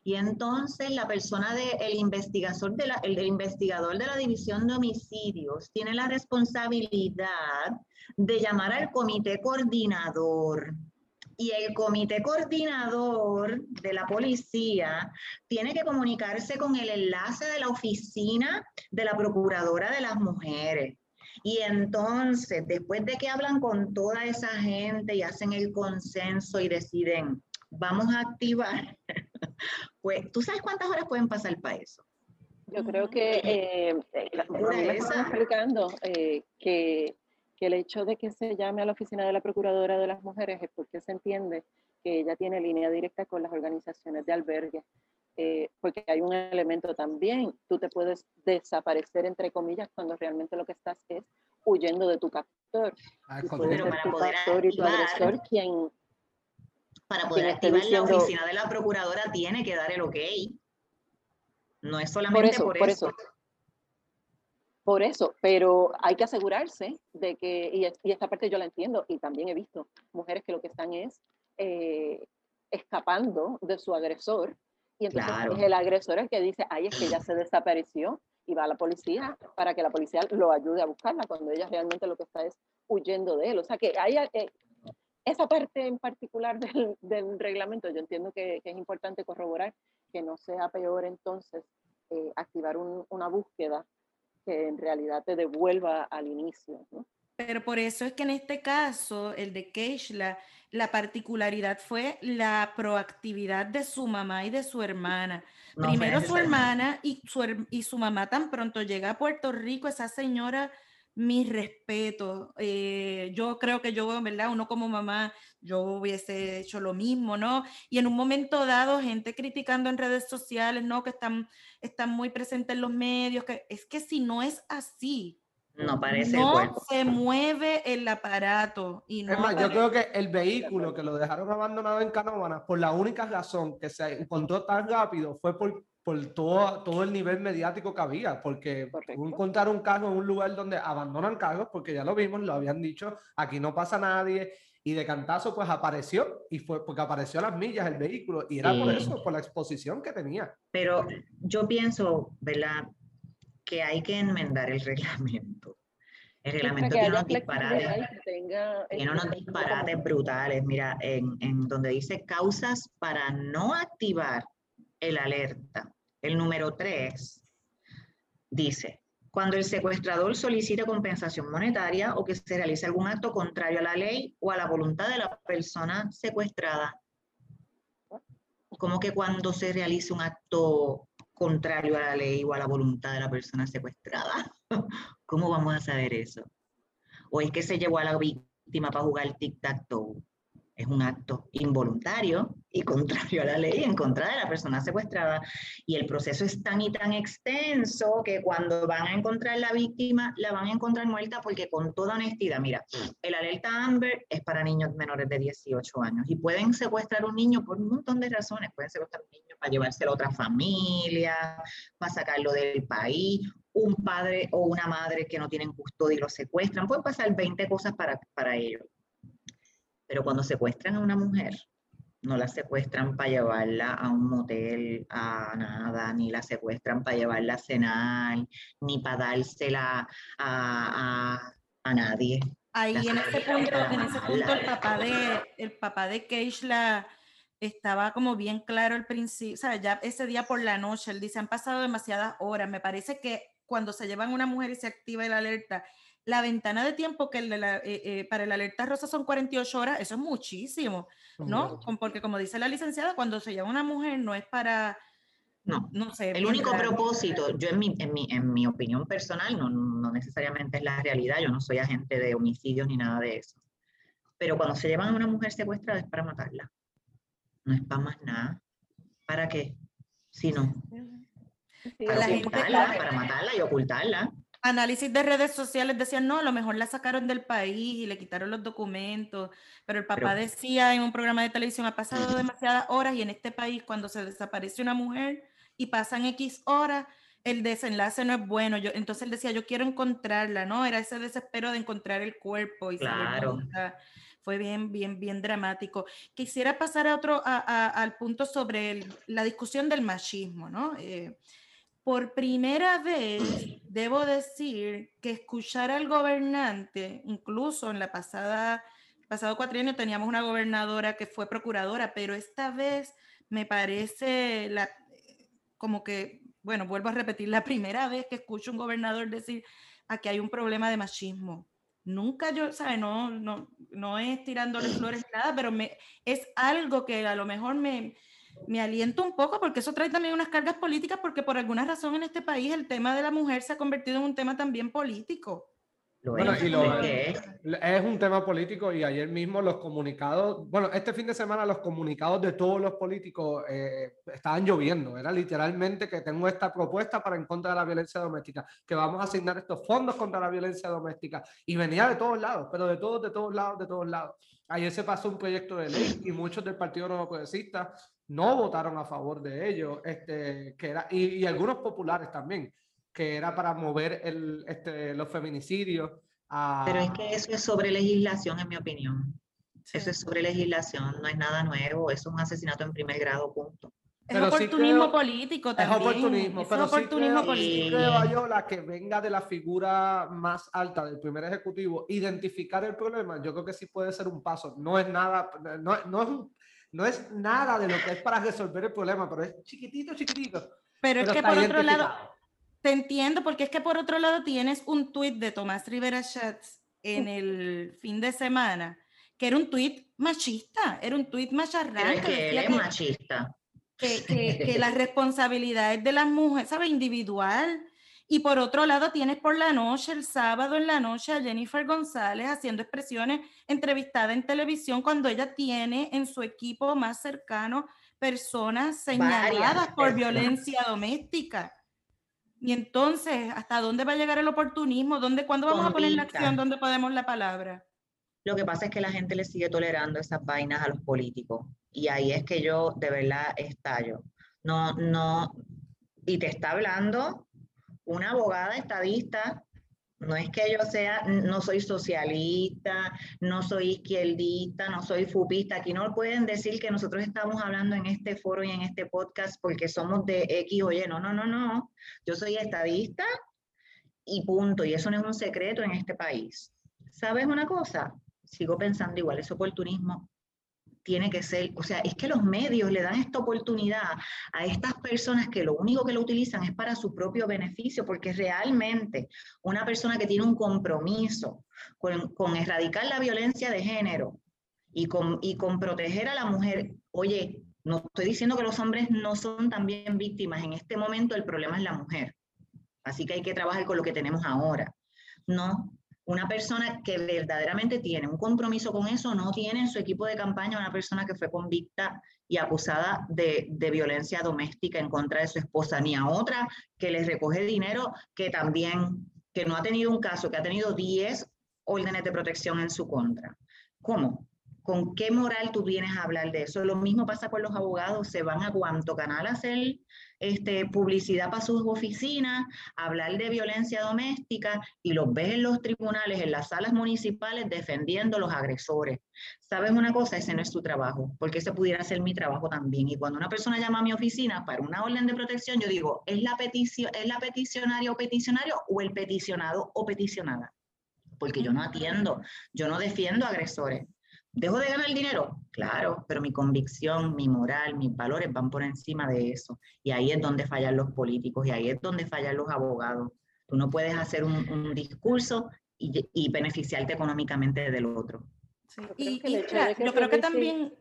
Y entonces la persona de, el investigador de la, el investigador de la división de homicidios tiene la responsabilidad de llamar al comité coordinador. Y el comité coordinador de la policía tiene que comunicarse con el enlace de la oficina de la procuradora de las mujeres. Y entonces, después de que hablan con toda esa gente y hacen el consenso y deciden, vamos a activar, pues, ¿tú sabes cuántas horas pueden pasar para eso? Yo creo que eh, eh, mí me estaban explicando eh, que, que el hecho de que se llame a la oficina de la Procuradora de las Mujeres es porque se entiende que ella tiene línea directa con las organizaciones de albergue, eh, porque hay un elemento también, tú te puedes desaparecer entre comillas cuando realmente lo que estás es huyendo de tu captor. Ah, Pero para tu poder captor y tu activar- agresor quien, Para poder activar la oficina de la procuradora tiene que dar el ok. No es solamente eso, por, por eso. Por eso, pero hay que asegurarse de que, y, y esta parte yo la entiendo, y también he visto mujeres que lo que están es eh, escapando de su agresor, y entonces Claro. es el agresor el que dice, ay, es que ella se desapareció, y va a la policía para que la policía lo ayude a buscarla, cuando ella realmente lo que está es huyendo de él. O sea que hay, eh, esa parte en particular del, del reglamento, yo entiendo que, que es importante corroborar que no sea peor entonces eh, activar un- una búsqueda que en realidad te devuelva al inicio. ¿no? Pero por eso es que en este caso, el de Keishla, la particularidad fue la proactividad de su mamá y de su hermana. No Primero su hermana y su, y su mamá tan pronto llega a Puerto Rico, esa señora, mi respeto. eh, yo creo que yo, ¿verdad? Uno como mamá, yo hubiese hecho lo mismo, ¿no? Y en un momento dado, gente criticando en redes sociales, ¿no? Que están, están muy presentes en los medios, que es que si no es así, No parece no se mueve el aparato. Y no Es más, yo creo que el vehículo que lo dejaron abandonado en Canóvanas, por la única razón que se encontró tan rápido fue por, por todo, todo el nivel mediático que había, porque encontrar un carro en un lugar donde abandonan carros, porque ya lo vimos, lo habían dicho, aquí no pasa nadie, y de cantazo pues apareció, y fue porque apareció a las millas el vehículo, y era por eso, por la exposición que tenía. Pero yo pienso, ¿verdad? Que hay que enmendar el reglamento. El reglamento tiene unos disparates. tenga, Tiene este, unos disparates brutales. Mira, en, en donde dice causas para no activar el alerta, el número 3 dice, cuando el secuestrador solicite compensación monetaria o que se realice algún acto contrario a la ley o a la voluntad de la persona secuestrada. Como que cuando se realice un acto contrario a la ley o a la voluntad de la persona secuestrada? ¿Cómo vamos a saber eso? ¿O es que se llevó a la víctima para jugar tic-tac-toe? un acto involuntario y contrario a la ley en contra de la persona secuestrada. Y el proceso es tan y tan extenso que cuando van a encontrar la víctima, la van a encontrar muerta porque con toda honestidad, mira, el alerta Amber es para niños menores de 18 años y pueden secuestrar un niño por un montón de razones. Pueden secuestrar un niño para llevárselo a otra familia, para sacarlo del país, un padre o una madre que no tienen custodia y lo secuestran. Pueden pasar 20 cosas para, para ellos. Pero cuando secuestran a una mujer, no la secuestran para llevarla a un motel, a nada, ni la secuestran para llevarla a cenar, ni para dársela a, a, nadie. Ahí en ese punto, en ese punto el papá de el papá de Keishla estaba como bien claro al principio, o sea, ya ese día por la noche, él dice, han pasado demasiadas horas, me parece que cuando se llevan una mujer y se activa el alerta, la ventana de tiempo que el de la, eh, eh, para el alerta rosa son 48 horas, eso es muchísimo, ¿no? Porque como dice la licenciada, cuando se llama una mujer no es para... No, no sé. El único propósito, yo en mi, en mi, en mi opinión personal, no, no necesariamente es la realidad, yo no soy agente de homicidios ni nada de eso, pero cuando se llevan a una mujer secuestrada es para matarla, no es para más nada. ¿Para qué? Si no. Para, ocultarla, para matarla y ocultarla análisis de redes sociales decían, no, a lo mejor la sacaron del país y le quitaron los documentos, pero el papá decía en un programa de televisión, ha pasado demasiadas horas y en este país cuando se desaparece una mujer y pasan X horas, el desenlace no es bueno. Yo, entonces él decía, yo quiero encontrarla, ¿no? Era ese desespero de encontrar el cuerpo y claro. Fue bien, bien, bien dramático. Quisiera pasar a otro, a, al punto sobre la discusión del machismo, ¿no? Eh, por primera vez, debo decir que escuchar al gobernante, incluso en la pasada, pasado cuatrienio teníamos una gobernadora que fue procuradora, pero esta vez me parece la, como que, bueno, vuelvo a repetir, la primera vez que escucho un gobernador decir aquí hay un problema de machismo. Nunca yo, ¿sabes? No, no, no es tirándole flores nada, pero me, es algo que a lo mejor me, me aliento un poco porque eso trae también unas cargas políticas porque por alguna razón en este país el tema de la mujer se ha convertido en un tema también político. Bueno, y lo, es. es un tema político y ayer mismo los comunicados, bueno, este fin de semana los comunicados de todos los políticos eh, estaban lloviendo. Era literalmente que tengo esta propuesta para en contra de la violencia doméstica, que vamos a asignar estos fondos contra la violencia doméstica. Y venía de todos lados, pero de todos, de todos lados, de todos lados. Ayer se pasó un proyecto de ley y muchos del Partido Nuevo Progresista no votaron a favor de ello, este, que era, y, algunos populares también, que era para mover el, este, los feminicidios. A... Pero es que eso es sobre legislación, en mi opinión. Eso es sobre legislación, no es nada nuevo, es un asesinato en primer grado, punto. Es oportunismo político también. Es oportunismo, pero es oportunismo político. de que venga de la figura más alta del primer ejecutivo, identificar el problema, yo creo que sí puede ser un paso. No es nada, no, no es no es nada de lo que es para resolver el problema, pero es chiquitito, chiquitito. Pero, es que por otro lado, te entiendo, porque es que por otro lado tienes un tuit de Tomás Rivera Schatz en el fin de semana, que era un tuit machista, era un tuit macharrán. Que, es machista. Que, que, que las responsabilidades de las mujeres, ¿sabes? Individual, y por otro lado, tienes por la noche, el sábado en la noche, a Jennifer González haciendo expresiones entrevistada en televisión cuando ella tiene en su equipo más cercano personas señaladas por violencia doméstica. Y entonces, ¿hasta dónde va a llegar el oportunismo? ¿Dónde, ¿Cuándo vamos a poner la acción? ¿Dónde podemos la palabra? Lo que pasa es que la gente le sigue tolerando esas vainas a los políticos. Y ahí es que yo de verdad estallo. No, no, y te está hablando una abogada estadista, no es que yo sea, no soy socialista, no soy izquierdista, no soy fupista, aquí no pueden decir que nosotros estamos hablando en este foro y en este podcast porque somos de X o Y, no, no, no, no, yo soy estadista y punto, y eso no es un secreto en este país. ¿Sabes una cosa? Sigo pensando igual, es oportunismo tiene que ser, o sea, es que los medios le dan esta oportunidad a estas personas que lo único que lo utilizan es para su propio beneficio, porque realmente una persona que tiene un compromiso con, erradicar la violencia de género y con, y con proteger a la mujer, oye, no estoy diciendo que los hombres no son también víctimas, en este momento el problema es la mujer, así que hay que trabajar con lo que tenemos ahora. No, una persona que verdaderamente tiene un compromiso con eso, no tiene en su equipo de campaña una persona que fue convicta y acusada de, de, violencia doméstica en contra de su esposa, ni a otra que les recoge dinero que también, que no ha tenido un caso, que ha tenido 10 órdenes de protección en su contra. ¿Cómo? ¿Con qué moral tú vienes a hablar de eso? Lo mismo pasa con los abogados, se van a cuanto canal a hacer este, publicidad para sus oficinas, hablar de violencia doméstica y los ves en los tribunales, en las salas municipales defendiendo a los agresores. ¿Sabes una cosa? Ese no es tu trabajo, porque ese pudiera ser mi trabajo también. Y cuando una persona llama a mi oficina para una orden de protección, yo digo, ¿es la, petición, ¿es la peticionaria o peticionario o el peticionado o peticionada? Porque yo no atiendo, yo no defiendo agresores ¿Dejo de ganar dinero? Claro, pero mi convicción, mi moral, mis valores van por encima de eso. Y ahí es donde fallan los políticos y ahí es donde fallan los abogados. Tú no puedes hacer un, discurso y, beneficiarte económicamente del otro. Sí. Y, yo creo que también,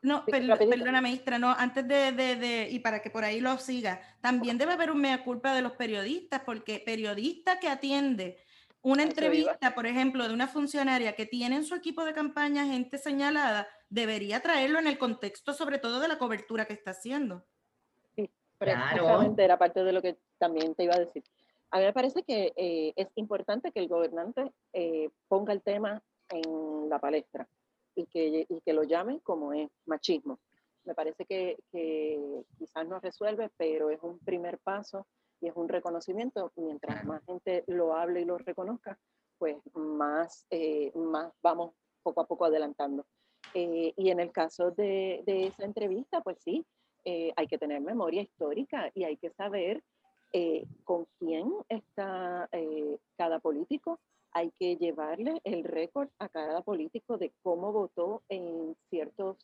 no, perdona, maestra, no, antes de, de, de, y para que por ahí lo siga, también debe haber un mea culpa de los periodistas, porque periodista que atiende una entrevista, por ejemplo, de una funcionaria que tiene en su equipo de campaña gente señalada, debería traerlo en el contexto, sobre todo de la cobertura que está haciendo. Sí, precisamente era parte de lo que también te iba a decir. A mí me parece que eh, es importante que el gobernante eh, ponga el tema en la palestra y que, y que lo llamen como es machismo. Me parece que, que quizás no resuelve, pero es un primer paso y es un reconocimiento. Mientras más gente lo hable y lo reconozca, pues más, eh, más vamos poco a poco adelantando. Eh, y en el caso de, de, esa entrevista, pues sí, eh, hay que tener memoria histórica y hay que saber con quién está cada político. Hay que llevarle el récord a cada político de cómo votó en ciertos,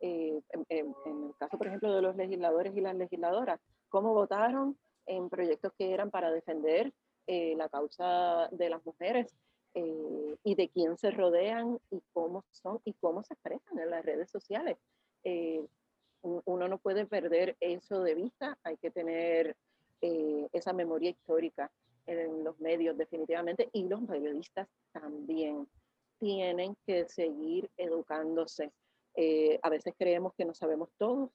en, en el caso, por ejemplo, de los legisladores y las legisladoras, cómo votaron en proyectos que eran para defender eh, la causa de las mujeres eh, y de quién se rodean y cómo son y cómo se expresan en las redes sociales. Eh, uno no puede perder eso de vista, hay que tener esa memoria histórica en los medios definitivamente y los periodistas también tienen que seguir educándose. a veces creemos que no sabemos todo,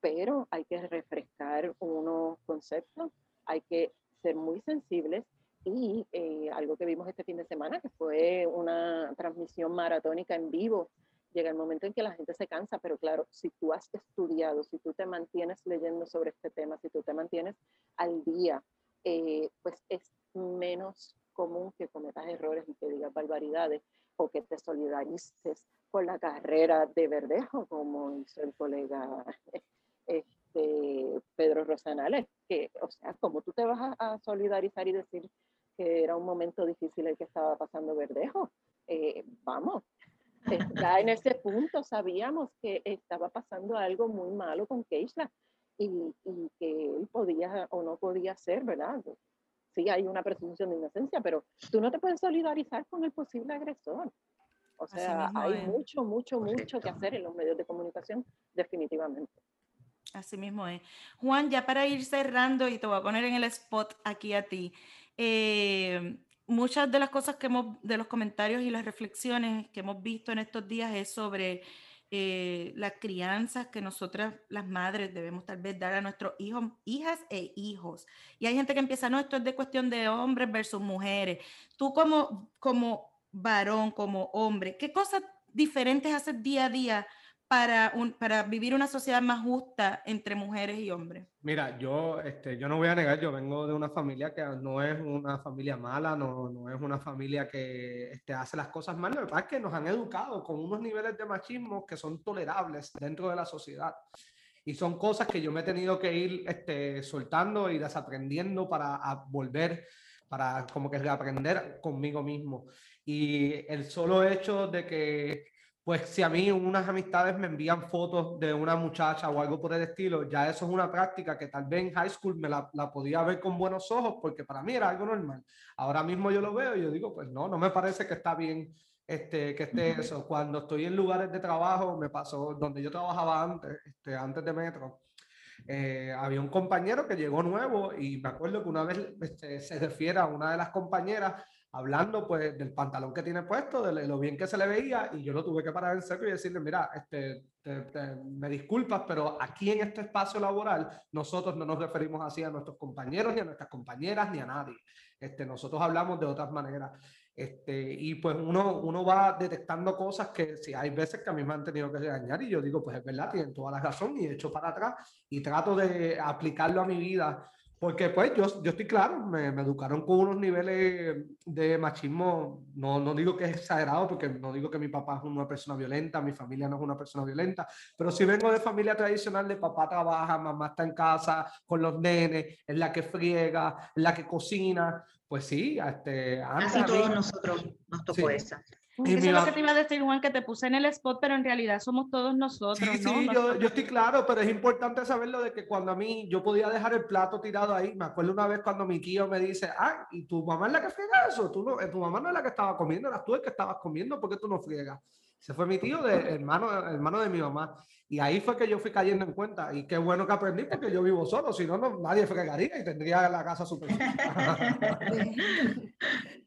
pero hay que refrescar unos conceptos, hay que ser muy sensibles. Y eh, algo que vimos este fin de semana, que fue una transmisión maratónica en vivo, llega el momento en que la gente se cansa, pero claro, si tú has estudiado, si tú te mantienes leyendo sobre este tema, si tú te mantienes al día, eh, pues es menos común que cometas errores y que digas barbaridades o que te solidarices con la carrera de Verdejo, como hizo el colega este, Pedro Rosanales, que, o sea, como tú te vas a, solidarizar y decir que era un momento difícil el que estaba pasando Verdejo, eh, vamos, está en ese punto, sabíamos que estaba pasando algo muy malo con Keishla y, y, que él podía o no podía ser, ¿verdad? Sí, hay una presunción de inocencia, pero tú no te puedes solidarizar con el posible agresor. O sea, hay mucho, mucho, mucho que hacer en los medios de comunicación, definitivamente. Así mismo es. Juan, ya para ir cerrando y te voy a poner en el spot aquí a ti. Eh, muchas de las cosas que hemos, de los comentarios y las reflexiones que hemos visto en estos días es sobre eh, las crianzas que nosotras, las madres, debemos tal vez dar a nuestros hijos, hijas e hijos. Y hay gente que empieza, no, esto es de cuestión de hombres versus mujeres. Tú como, como varón, como hombre, ¿qué cosas diferentes haces día a día para, para vivir una sociedad más justa entre mujeres y hombres? Mira, yo, este, yo no voy a negar, yo vengo de una familia que no es una familia mala, no, no es una familia que este, hace las cosas mal, lo que pasa es que nos han educado con unos niveles de machismo que son tolerables dentro de la sociedad. Y son cosas que yo me he tenido que ir este, soltando y desaprendiendo para volver, para como que reaprender conmigo mismo. Y el solo hecho de que pues si a mí unas amistades me envían fotos de una muchacha o algo por el estilo, ya eso es una práctica que tal vez en high school me la, la, podía ver con buenos ojos porque para mí era algo normal. Ahora mismo yo lo veo y yo digo, pues no, no me parece que está bien este, que esté eso. Cuando estoy en lugares de trabajo, me pasó donde yo trabajaba antes, este, antes de Metro, eh, había un compañero que llegó nuevo y me acuerdo que una vez este, se refiere a una de las compañeras hablando pues del pantalón que tiene puesto, de lo bien que se le veía, y yo lo tuve que parar en seco y decirle, mira, este, me disculpas, pero aquí en este espacio laboral nosotros no nos referimos así a nuestros compañeros, ni a nuestras compañeras, ni a nadie. Este, nosotros hablamos de otras maneras. Este, y pues uno, uno va detectando cosas que si hay veces que a mí me han tenido que regañar y yo digo, pues es verdad, tienen toda la razón y echo para atrás y trato de aplicarlo a mi vida porque pues yo, yo estoy claro, me, me, educaron con unos niveles de machismo, no, no digo que es exagerado, porque no digo que mi papá es una persona violenta, mi familia no es una persona violenta, pero si vengo de familia tradicional, de papá trabaja, mamá está en casa con los nenes, es la que friega, es la que cocina, pues sí, este, Así todos nosotros nos tocó esa. Eso es lo que te iba a decir, Juan, que te puse en el spot, pero en realidad somos todos nosotros. Sí, ¿no? sí, yo, yo, estoy claro, pero es importante saberlo de que cuando a mí yo podía dejar el plato tirado ahí, me acuerdo una vez cuando mi tío me dice, ah, ¿y tu mamá es la que friega eso? ¿Tú no, eh, tu mamá no es la que estaba comiendo, eras tú el que estabas comiendo, ¿por qué tú no friegas? Ese fue mi tío, de, hermano, hermano de mi mamá. Y ahí fue que yo fui cayendo en cuenta. Y qué bueno que aprendí porque yo vivo solo, si no, no nadie fregaría y tendría la casa súper.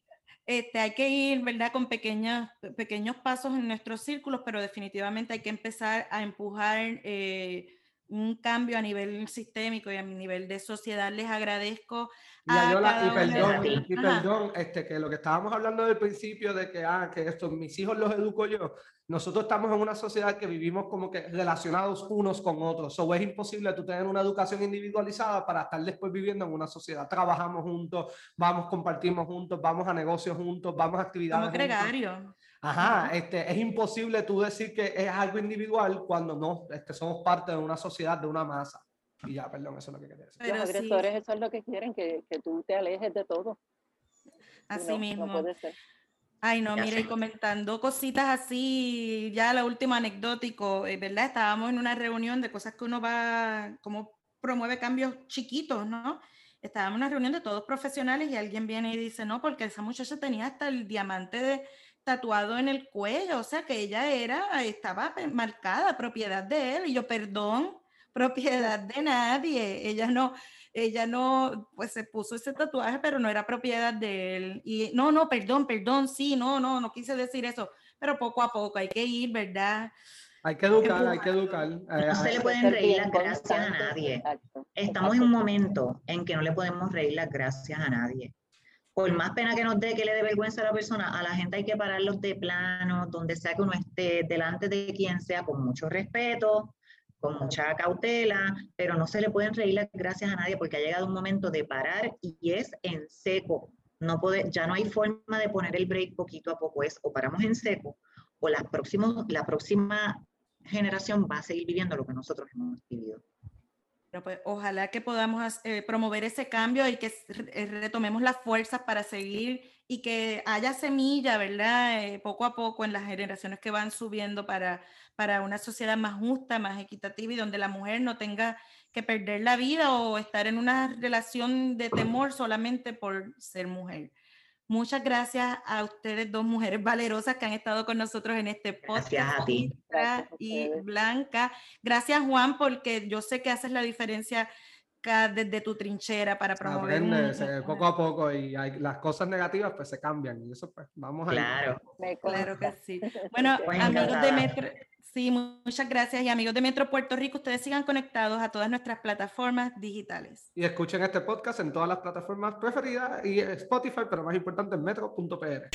Este, hay que ir, ¿verdad?, con pequeños, pequeños pasos en nuestros círculos, pero definitivamente hay que empezar a empujar eh, un cambio a nivel sistémico y a nivel de sociedad. Les agradezco. Y, y perdón, y perdón este, que lo que estábamos hablando del principio de que, ah, que estos mis hijos los educo yo, nosotros estamos en una sociedad que vivimos como que relacionados unos con otros. O es imposible tú tener una educación individualizada para estar después viviendo en una sociedad. Trabajamos juntos, vamos, compartimos juntos, vamos a negocios juntos, vamos a actividades. Como gregario. Ajá, este, es imposible tú decir que es algo individual cuando no este, somos parte de una sociedad, de una masa. Y ya, perdón, eso es lo que quería decir. Los agresores, eso es lo que quieren, que, que tú te alejes de todo. Así mismo. No puede ser. Ay, no, mire, y comentando cositas así, ya la última anecdótico, eh, ¿verdad? Estábamos en una reunión de cosas que uno va, como promueve cambios chiquitos, ¿no? Estábamos en una reunión de todos profesionales y alguien viene y dice, no, porque esa muchacha tenía hasta el diamante de, tatuado en el cuello, o sea que ella era, estaba marcada, propiedad de él, y yo, perdón, propiedad de nadie, ella no, ella no, pues se puso ese tatuaje, pero no era propiedad de él. Y no, no, perdón, perdón, sí, no, no, no quise decir eso, pero poco a poco hay que ir, ¿verdad? Hay que educar, hay que educar. Eh, no se le pueden reír las gracias a nadie. Estamos en un momento en que no le podemos reír las gracias a nadie. Por más pena que nos dé, que le dé vergüenza a la persona, a la gente hay que pararlos de plano, donde sea que uno esté delante de quien sea, con mucho respeto, con mucha cautela, pero no se le pueden reír las gracias a nadie porque ha llegado un momento de parar y es en seco. No puede, ya no hay forma de poner el break poquito a poco, es o paramos en seco o la, próximo, la próxima generación va a seguir viviendo lo que nosotros hemos vivido. Pues, ojalá que podamos eh, promover ese cambio y que eh, retomemos las fuerzas para seguir y que haya semilla, ¿verdad? Eh, poco a poco en las generaciones que van subiendo para, para una sociedad más justa, más equitativa y donde la mujer no tenga que perder la vida o estar en una relación de temor solamente por ser mujer. Muchas gracias a ustedes dos mujeres valerosas que han estado con nosotros en este podcast. Gracias a ti. Y Blanca. Gracias Juan porque yo sé que haces la diferencia desde tu trinchera para promover. poco a poco y las cosas negativas pues se cambian y eso pues vamos a Claro. Claro que sí. Bueno, amigos de Metro, Sí, muchas gracias. Y amigos de Metro Puerto Rico, ustedes sigan conectados a todas nuestras plataformas digitales. Y escuchen este podcast en todas las plataformas preferidas y Spotify, pero más importante en metro.pr.